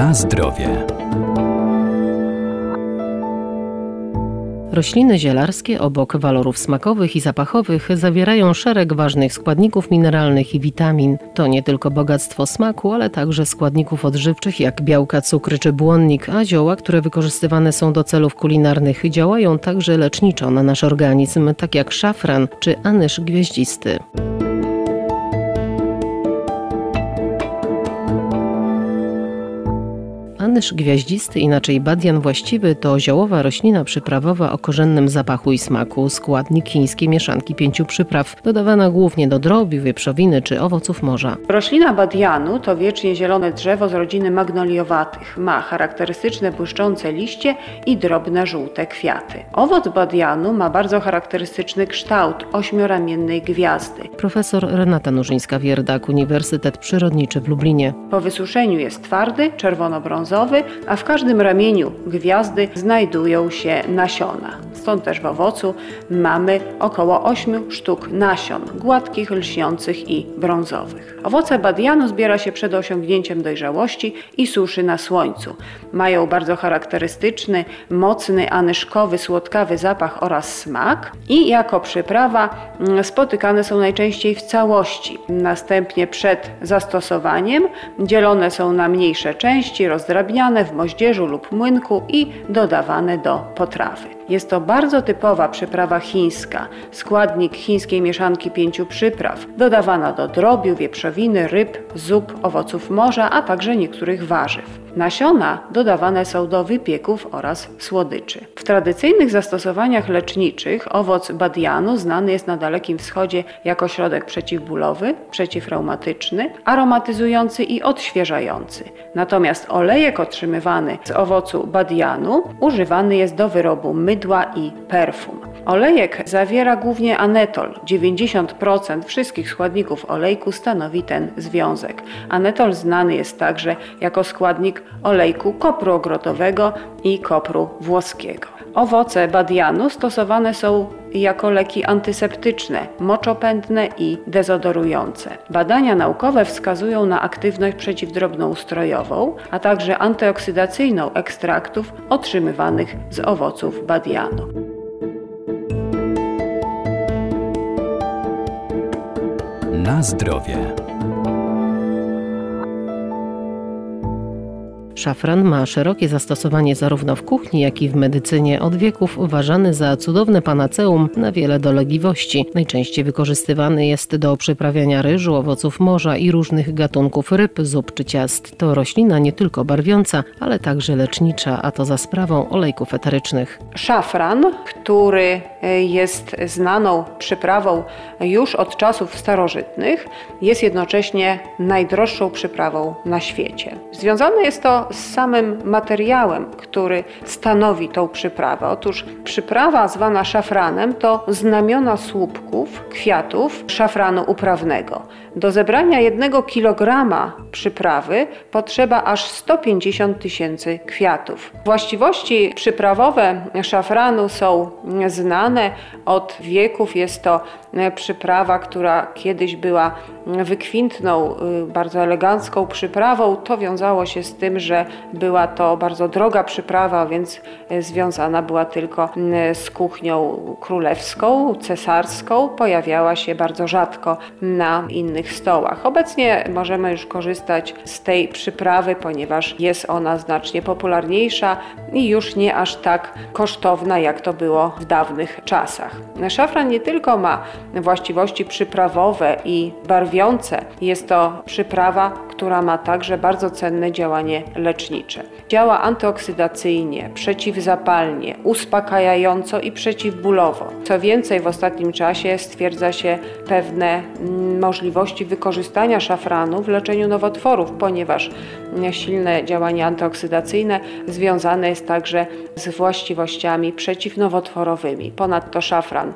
Na zdrowie. Rośliny zielarskie obok walorów smakowych i zapachowych zawierają szereg ważnych składników mineralnych i witamin. To nie tylko bogactwo smaku, ale także składników odżywczych jak białka, cukry czy błonnik, a zioła, które wykorzystywane są do celów kulinarnych, działają także leczniczo na nasz organizm, tak jak szafran czy anyż gwieździsty. Anyż gwiaździsty, inaczej badian właściwy, to ziołowa roślina przyprawowa o korzennym zapachu i smaku, składnik chińskiej mieszanki pięciu przypraw, dodawana głównie do drobiu, wieprzowiny czy owoców morza. Roślina badianu to wiecznie zielone drzewo z rodziny magnoliowatych. Ma charakterystyczne błyszczące liście i drobne żółte kwiaty. Owoc badianu ma bardzo charakterystyczny kształt ośmioramiennej gwiazdy. Profesor Renata Nurzyńska-Wierdak, Uniwersytet Przyrodniczy w Lublinie. Po wysuszeniu jest twardy, czerwono-brązowy, a w każdym ramieniu gwiazdy znajdują się nasiona. Stąd też w owocu mamy około 8 sztuk nasion, gładkich, lśniących i brązowych. Owoce badianu zbiera się przed osiągnięciem dojrzałości i suszy na słońcu. Mają bardzo charakterystyczny, mocny, anyszkowy, słodkawy zapach oraz smak i jako przyprawa mm, spotykane są najczęściej w całości. Następnie przed zastosowaniem dzielone są na mniejsze części, rozdrabniane w moździerzu lub młynku i dodawane do potrawy. Jest to bardzo typowa przyprawa chińska, składnik chińskiej mieszanki pięciu przypraw, dodawana do drobiu, wieprzowiny, ryb, zup, owoców morza, a także niektórych warzyw. Nasiona dodawane są do wypieków oraz słodyczy. W tradycyjnych zastosowaniach leczniczych owoc badianu znany jest na Dalekim Wschodzie jako środek przeciwbólowy, przeciwreumatyczny, aromatyzujący i odświeżający. Natomiast olejek otrzymywany z owocu badianu używany jest do wyrobu mydła i perfum. Olejek zawiera głównie anetol. 90% wszystkich składników olejku stanowi ten związek. Anetol znany jest także jako składnik olejku kopru ogrodowego i kopru włoskiego. Owoce badianu stosowane są jako leki antyseptyczne, moczopędne i dezodorujące. Badania naukowe wskazują na aktywność przeciwdrobnoustrojową, a także antyoksydacyjną ekstraktów otrzymywanych z owoców badianu. Na zdrowie. Szafran ma szerokie zastosowanie zarówno w kuchni, jak i w medycynie. Od wieków uważany za cudowne panaceum na wiele dolegliwości. Najczęściej wykorzystywany jest do przyprawiania ryżu, owoców morza i różnych gatunków ryb, zup czy ciast. To roślina nie tylko barwiąca, ale także lecznicza, a to za sprawą olejków eterycznych. Szafran, który jest znaną przyprawą już od czasów starożytnych, jest jednocześnie najdroższą przyprawą na świecie. Związane jest to z samym materiałem, który stanowi tą przyprawę. Otóż przyprawa zwana szafranem to znamiona słupków, kwiatów szafranu uprawnego. Do zebrania jednego kilograma przyprawy potrzeba aż 150 tysięcy kwiatów. Właściwości przyprawowe szafranu są znane od wieków. Jest to przyprawa, która kiedyś była wykwintną, bardzo elegancką przyprawą. To wiązało się z tym, że była to bardzo droga przyprawa, więc związana była tylko z kuchnią królewską, cesarską. Pojawiała się bardzo rzadko na innych stołach. Obecnie możemy już korzystać z tej przyprawy, ponieważ jest ona znacznie popularniejsza i już nie aż tak kosztowna, jak to było w dawnych czasach. Szafran nie tylko ma właściwości przyprawowe i barwiące, jest to przyprawa, która ma także bardzo cenne działanie lecznicze. Działa antyoksydacyjnie, przeciwzapalnie, uspokajająco i przeciwbólowo. Co więcej, w ostatnim czasie stwierdza się pewne możliwości wykorzystania szafranu w leczeniu nowotworów, ponieważ silne działanie antyoksydacyjne związane jest także z właściwościami przeciwnowotworowymi. Ponadto szafran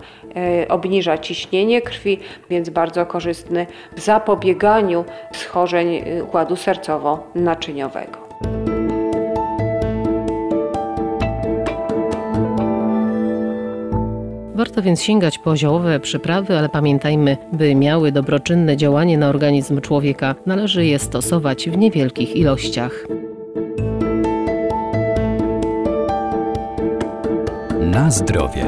y, obniża ciśnienie krwi, więc bardzo korzystny w zapobieganiu schorzeń układu sercowo-naczyniowego. Warto więc sięgać po ziołowe przyprawy, ale pamiętajmy, by miały dobroczynne działanie na organizm człowieka, należy je stosować w niewielkich ilościach. Na zdrowie.